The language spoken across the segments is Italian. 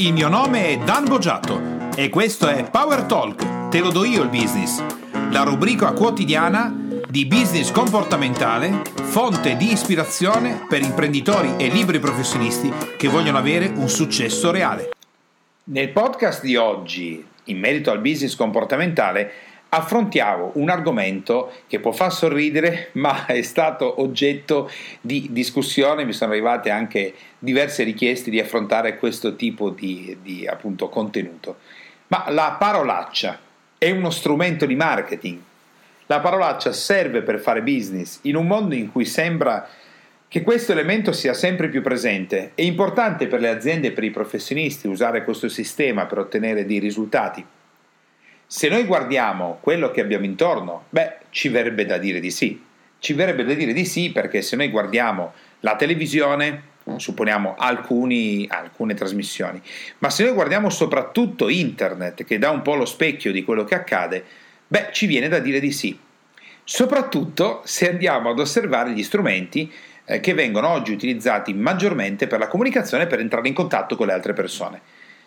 Il mio nome è Dan Boggiato e questo è Power Talk, te lo do io il business, la rubrica quotidiana di business comportamentale, fonte di ispirazione per imprenditori e liberi professionisti che vogliono avere un successo reale. Nel podcast di oggi, in merito al business comportamentale, affrontiamo un argomento che può far sorridere, ma è stato oggetto di discussione, mi sono arrivate anche diverse richieste di affrontare questo tipo di, di appunto, contenuto. Ma la parolaccia è uno strumento di marketing. La parolaccia serve per fare business in un mondo in cui sembra che questo elemento sia sempre più presente. È importante per le aziende e per i professionisti usare questo sistema per ottenere dei risultati. Se noi guardiamo quello che abbiamo intorno, beh, ci verrebbe da dire di sì. Ci verrebbe da dire di sì perché se noi guardiamo la televisione, supponiamo alcuni, alcune trasmissioni, ma se noi guardiamo soprattutto internet, che dà un po' lo specchio di quello che accade, beh, ci viene da dire di sì. Soprattutto se andiamo ad osservare gli strumenti eh, che vengono oggi utilizzati maggiormente per la comunicazione per entrare in contatto con le altre persone.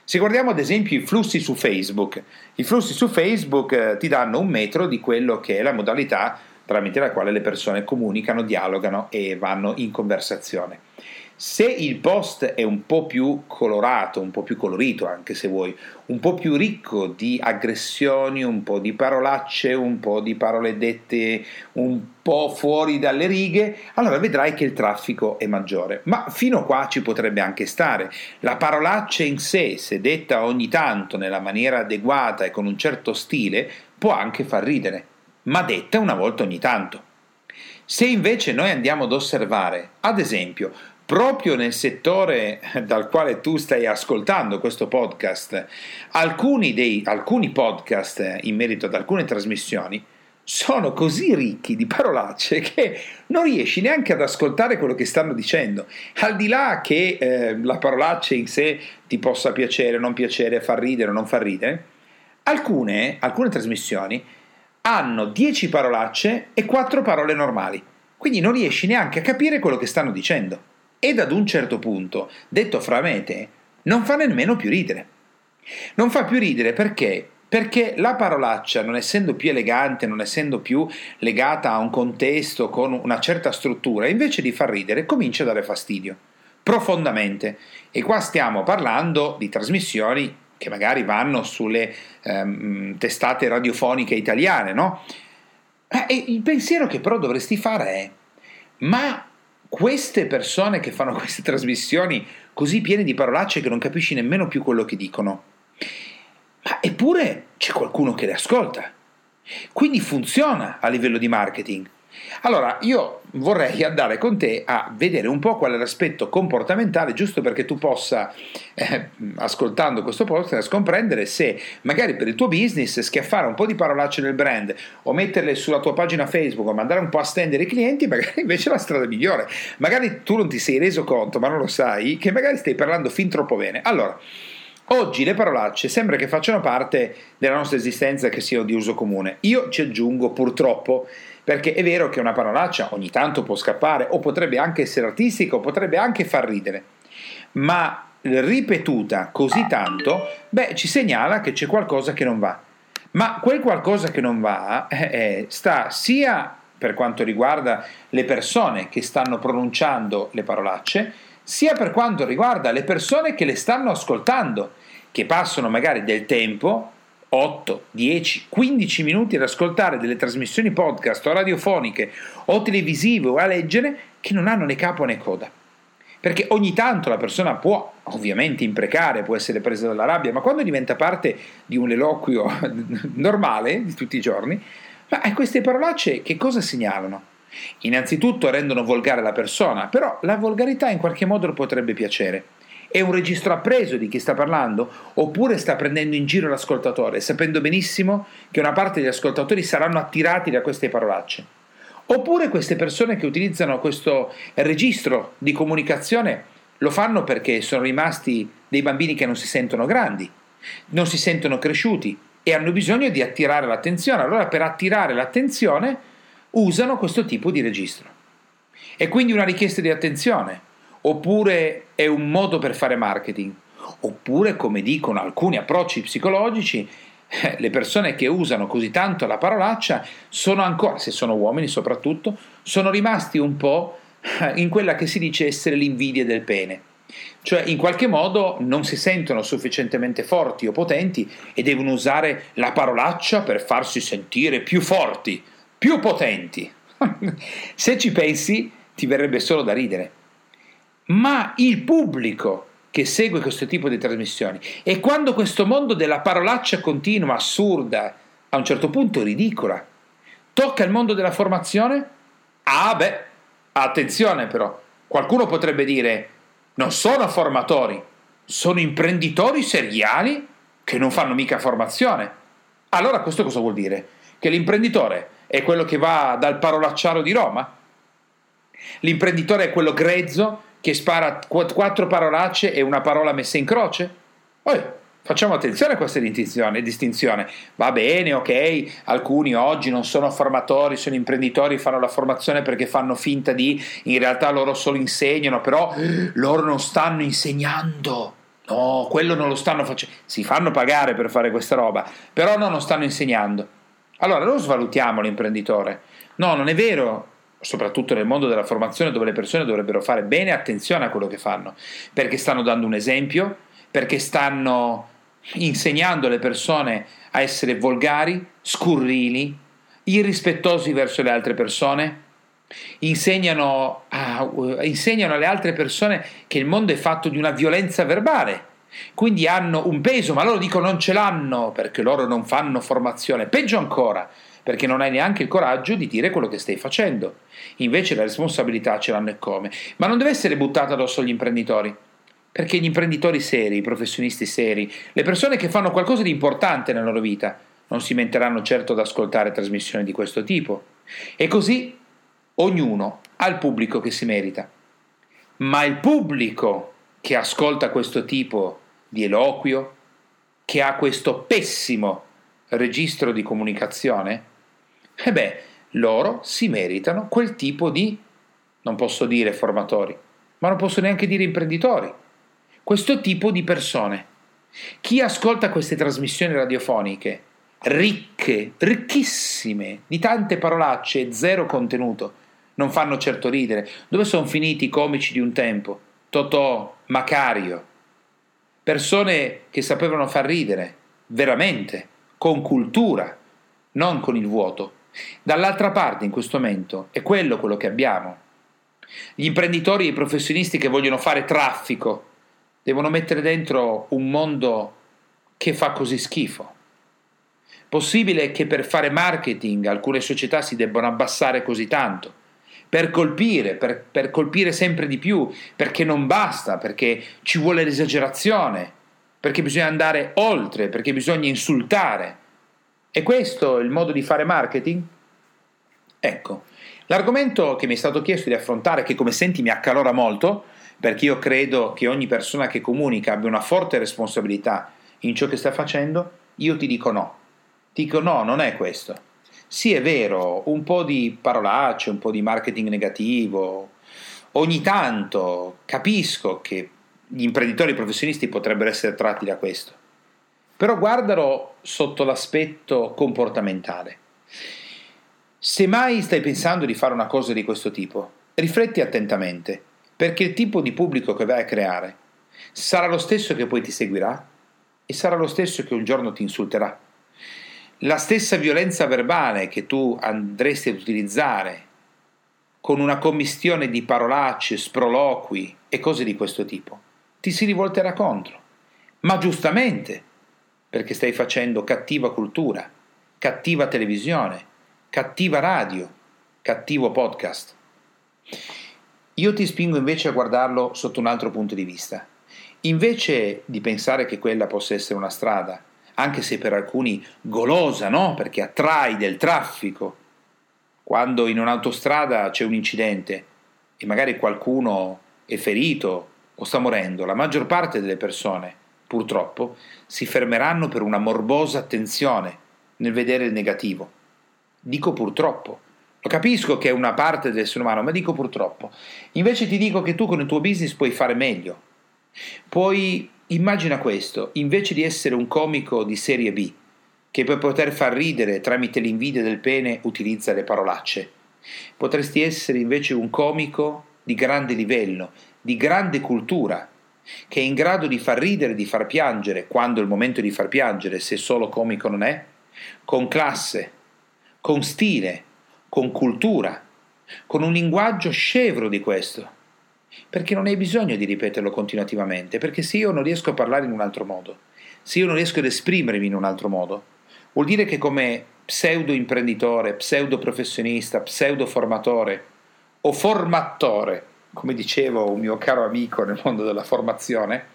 Se guardiamo ad esempio i flussi su Facebook, i flussi su Facebook eh, ti danno un metro di quello che è la modalità tramite la quale le persone comunicano, dialogano e vanno in conversazione. Se il post è un po' più colorato, un po' più colorito anche se vuoi, un po' più ricco di aggressioni, un po' di parolacce, un po' di parole dette un po' fuori dalle righe, allora vedrai che il traffico è maggiore. Ma fino a qua ci potrebbe anche stare. La parolaccia in sé, se detta ogni tanto nella maniera adeguata e con un certo stile, può anche far ridere, ma detta una volta ogni tanto. Se invece noi andiamo ad osservare, ad esempio, proprio nel settore dal quale tu stai ascoltando questo podcast, alcuni, dei, alcuni podcast in merito ad alcune trasmissioni sono così ricchi di parolacce che non riesci neanche ad ascoltare quello che stanno dicendo. Al di là che eh, la parolaccia in sé ti possa piacere, non piacere, far ridere o non far ridere, alcune, alcune trasmissioni hanno 10 parolacce e 4 parole normali. Quindi non riesci neanche a capire quello che stanno dicendo ed ad un certo punto, detto fra me e te, non fa nemmeno più ridere. Non fa più ridere perché? Perché la parolaccia, non essendo più elegante, non essendo più legata a un contesto con una certa struttura, invece di far ridere, comincia a dare fastidio, profondamente. E qua stiamo parlando di trasmissioni che magari vanno sulle ehm, testate radiofoniche italiane, no? E il pensiero che però dovresti fare è: ma queste persone che fanno queste trasmissioni così piene di parolacce che non capisci nemmeno più quello che dicono. Ma eppure c'è qualcuno che le ascolta. Quindi funziona a livello di marketing. Allora, io vorrei andare con te a vedere un po' qual è l'aspetto comportamentale, giusto perché tu possa, eh, ascoltando questo podcast, comprendere se magari per il tuo business schiaffare un po' di parolacce nel brand o metterle sulla tua pagina Facebook o mandare un po' a stendere i clienti, magari invece è la strada migliore. Magari tu non ti sei reso conto, ma non lo sai, che magari stai parlando fin troppo bene. Allora, Oggi le parolacce sembra che facciano parte della nostra esistenza che siano di uso comune. Io ci aggiungo purtroppo perché è vero che una parolaccia ogni tanto può scappare o potrebbe anche essere artistica o potrebbe anche far ridere, ma ripetuta così tanto, beh, ci segnala che c'è qualcosa che non va. Ma quel qualcosa che non va eh, eh, sta sia per quanto riguarda le persone che stanno pronunciando le parolacce, sia per quanto riguarda le persone che le stanno ascoltando, che passano magari del tempo 8, 10, 15 minuti ad ascoltare delle trasmissioni podcast o radiofoniche o televisive o a leggere che non hanno né capo né coda. Perché ogni tanto la persona può ovviamente imprecare, può essere presa dalla rabbia, ma quando diventa parte di un eloquio normale di tutti i giorni, ma queste parolacce che cosa segnalano? Innanzitutto rendono volgare la persona, però la volgarità in qualche modo potrebbe piacere. È un registro appreso di chi sta parlando oppure sta prendendo in giro l'ascoltatore, sapendo benissimo che una parte degli ascoltatori saranno attirati da queste parolacce? Oppure queste persone che utilizzano questo registro di comunicazione lo fanno perché sono rimasti dei bambini che non si sentono grandi, non si sentono cresciuti e hanno bisogno di attirare l'attenzione. Allora per attirare l'attenzione usano questo tipo di registro. E quindi una richiesta di attenzione oppure è un modo per fare marketing, Oppure, come dicono alcuni approcci psicologici, eh, le persone che usano così tanto la parolaccia sono ancora, se sono uomini soprattutto, sono rimasti un po' eh, in quella che si dice essere l'invidia del pene. Cioè, in qualche modo non si sentono sufficientemente forti o potenti e devono usare la parolaccia per farsi sentire più forti, più potenti. se ci pensi, ti verrebbe solo da ridere. Ma il pubblico che segue questo tipo di trasmissioni. E quando questo mondo della parolaccia continua, assurda, a un certo punto ridicola, tocca il mondo della formazione? Ah beh, attenzione però, qualcuno potrebbe dire, non sono formatori, sono imprenditori seriali che non fanno mica formazione. Allora questo cosa vuol dire? Che l'imprenditore è quello che va dal parolacciaro di Roma? L'imprenditore è quello grezzo che spara quattro parolacce e una parola messa in croce? Poi facciamo attenzione a questa distinzione. Va bene, ok, alcuni oggi non sono formatori, sono imprenditori, fanno la formazione perché fanno finta di, in realtà loro solo insegnano, però loro non stanno insegnando. No, quello non lo stanno facendo. Si fanno pagare per fare questa roba, però no, non stanno insegnando. Allora non svalutiamo l'imprenditore. No, non è vero soprattutto nel mondo della formazione dove le persone dovrebbero fare bene attenzione a quello che fanno, perché stanno dando un esempio, perché stanno insegnando alle persone a essere volgari, scurrili, irrispettosi verso le altre persone, insegnano, a, insegnano alle altre persone che il mondo è fatto di una violenza verbale, quindi hanno un peso, ma loro dicono non ce l'hanno perché loro non fanno formazione, peggio ancora, perché non hai neanche il coraggio di dire quello che stai facendo. Invece la responsabilità ce l'hanno e come. Ma non deve essere buttata addosso agli imprenditori. Perché gli imprenditori seri, i professionisti seri, le persone che fanno qualcosa di importante nella loro vita, non si metteranno certo ad ascoltare trasmissioni di questo tipo. E così ognuno ha il pubblico che si merita. Ma il pubblico che ascolta questo tipo di eloquio, che ha questo pessimo registro di comunicazione, e beh, loro si meritano quel tipo di, non posso dire formatori, ma non posso neanche dire imprenditori, questo tipo di persone. Chi ascolta queste trasmissioni radiofoniche, ricche, ricchissime, di tante parolacce e zero contenuto, non fanno certo ridere. Dove sono finiti i comici di un tempo? Totò, Macario. Persone che sapevano far ridere, veramente, con cultura, non con il vuoto. Dall'altra parte, in questo momento, è quello quello che abbiamo. Gli imprenditori e i professionisti che vogliono fare traffico devono mettere dentro un mondo che fa così schifo. Possibile che per fare marketing alcune società si debbano abbassare così tanto, per colpire, per, per colpire sempre di più, perché non basta, perché ci vuole l'esagerazione, perché bisogna andare oltre, perché bisogna insultare è questo il modo di fare marketing? Ecco, l'argomento che mi è stato chiesto di affrontare, che come senti mi accalora molto, perché io credo che ogni persona che comunica abbia una forte responsabilità in ciò che sta facendo, io ti dico no. Ti dico no, non è questo. Sì, è vero, un po' di parolacce, un po' di marketing negativo, ogni tanto capisco che gli imprenditori professionisti potrebbero essere tratti da questo. Però guardalo sotto l'aspetto comportamentale. Se mai stai pensando di fare una cosa di questo tipo, rifletti attentamente, perché il tipo di pubblico che vai a creare sarà lo stesso che poi ti seguirà e sarà lo stesso che un giorno ti insulterà. La stessa violenza verbale che tu andresti ad utilizzare con una commistione di parolacce, sproloqui e cose di questo tipo, ti si rivolterà contro. Ma giustamente, perché stai facendo cattiva cultura, cattiva televisione, cattiva radio, cattivo podcast. Io ti spingo invece a guardarlo sotto un altro punto di vista. Invece di pensare che quella possa essere una strada, anche se per alcuni golosa, no? Perché attrai del traffico. Quando in un'autostrada c'è un incidente e magari qualcuno è ferito o sta morendo, la maggior parte delle persone purtroppo, si fermeranno per una morbosa attenzione nel vedere il negativo. Dico purtroppo. Lo capisco che è una parte dell'essere umano, ma dico purtroppo. Invece ti dico che tu con il tuo business puoi fare meglio. Puoi immagina questo, invece di essere un comico di serie B, che per poter far ridere tramite l'invidia del pene utilizza le parolacce, potresti essere invece un comico di grande livello, di grande cultura, che è in grado di far ridere, di far piangere, quando è il momento di far piangere, se solo comico non è, con classe, con stile, con cultura, con un linguaggio scevro di questo. Perché non hai bisogno di ripeterlo continuativamente, perché se io non riesco a parlare in un altro modo, se io non riesco ad esprimermi in un altro modo, vuol dire che come pseudo imprenditore, pseudo professionista, pseudo formatore o formatore, come dicevo un mio caro amico nel mondo della formazione,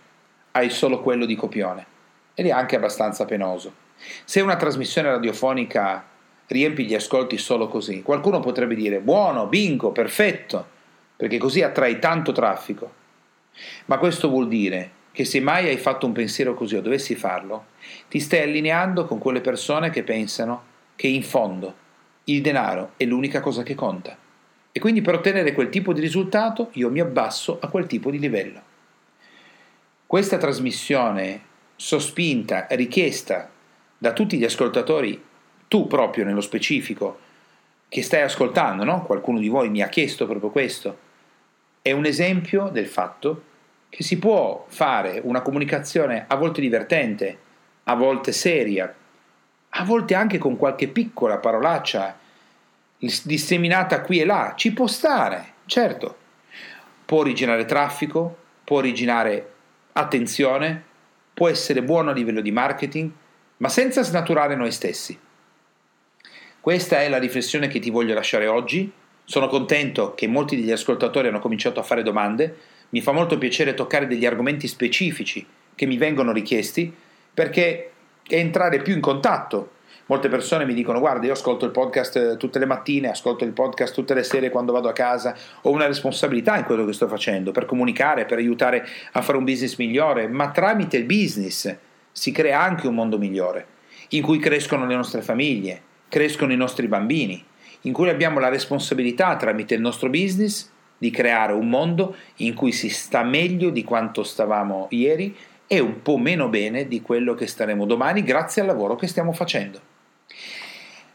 hai solo quello di copione ed è anche abbastanza penoso. Se una trasmissione radiofonica riempi gli ascolti solo così, qualcuno potrebbe dire buono, bingo, perfetto, perché così attrai tanto traffico. Ma questo vuol dire che se mai hai fatto un pensiero così o dovessi farlo, ti stai allineando con quelle persone che pensano che in fondo il denaro è l'unica cosa che conta. E quindi per ottenere quel tipo di risultato io mi abbasso a quel tipo di livello. Questa trasmissione sospinta, richiesta da tutti gli ascoltatori, tu proprio nello specifico, che stai ascoltando, no? qualcuno di voi mi ha chiesto proprio questo, è un esempio del fatto che si può fare una comunicazione a volte divertente, a volte seria, a volte anche con qualche piccola parolaccia disseminata qui e là, ci può stare, certo. Può originare traffico, può originare attenzione, può essere buono a livello di marketing, ma senza snaturare noi stessi. Questa è la riflessione che ti voglio lasciare oggi sono contento che molti degli ascoltatori hanno cominciato a fare domande, mi fa molto piacere toccare degli argomenti specifici che mi vengono richiesti perché entrare più in contatto. Molte persone mi dicono guarda io ascolto il podcast eh, tutte le mattine, ascolto il podcast tutte le sere quando vado a casa, ho una responsabilità in quello che sto facendo per comunicare, per aiutare a fare un business migliore, ma tramite il business si crea anche un mondo migliore, in cui crescono le nostre famiglie, crescono i nostri bambini in cui abbiamo la responsabilità tramite il nostro business di creare un mondo in cui si sta meglio di quanto stavamo ieri e un po' meno bene di quello che staremo domani grazie al lavoro che stiamo facendo.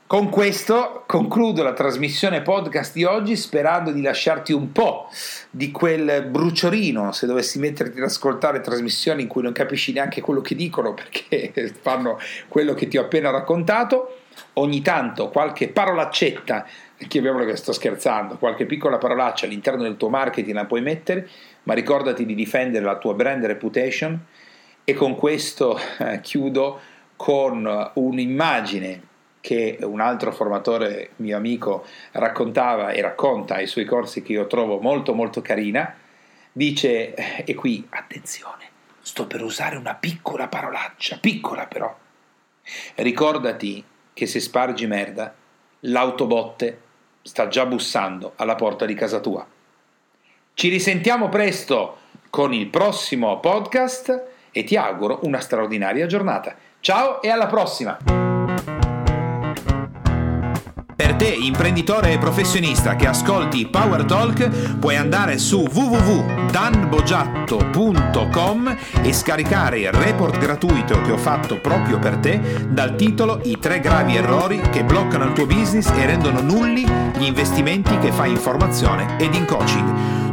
Con questo concludo la trasmissione podcast di oggi sperando di lasciarti un po' di quel bruciorino se dovessi metterti ad ascoltare trasmissioni in cui non capisci neanche quello che dicono perché fanno quello che ti ho appena raccontato ogni tanto qualche parolaccetta, chiamiamolo che sto scherzando, qualche piccola parolaccia all'interno del tuo marketing la puoi mettere, ma ricordati di difendere la tua brand reputation. E con questo eh, chiudo con un'immagine che un altro formatore mio amico raccontava e racconta ai suoi corsi che io trovo molto molto carina, dice, eh, e qui attenzione, sto per usare una piccola parolaccia, piccola però, ricordati che se spargi merda, l'autobotte sta già bussando alla porta di casa tua. Ci risentiamo presto con il prossimo podcast e ti auguro una straordinaria giornata. Ciao e alla prossima! Per te, imprenditore e professionista che ascolti Power Talk, puoi andare su www.danbogiatto.com e scaricare il report gratuito che ho fatto proprio per te dal titolo I tre gravi errori che bloccano il tuo business e rendono nulli gli investimenti che fai in formazione ed in coaching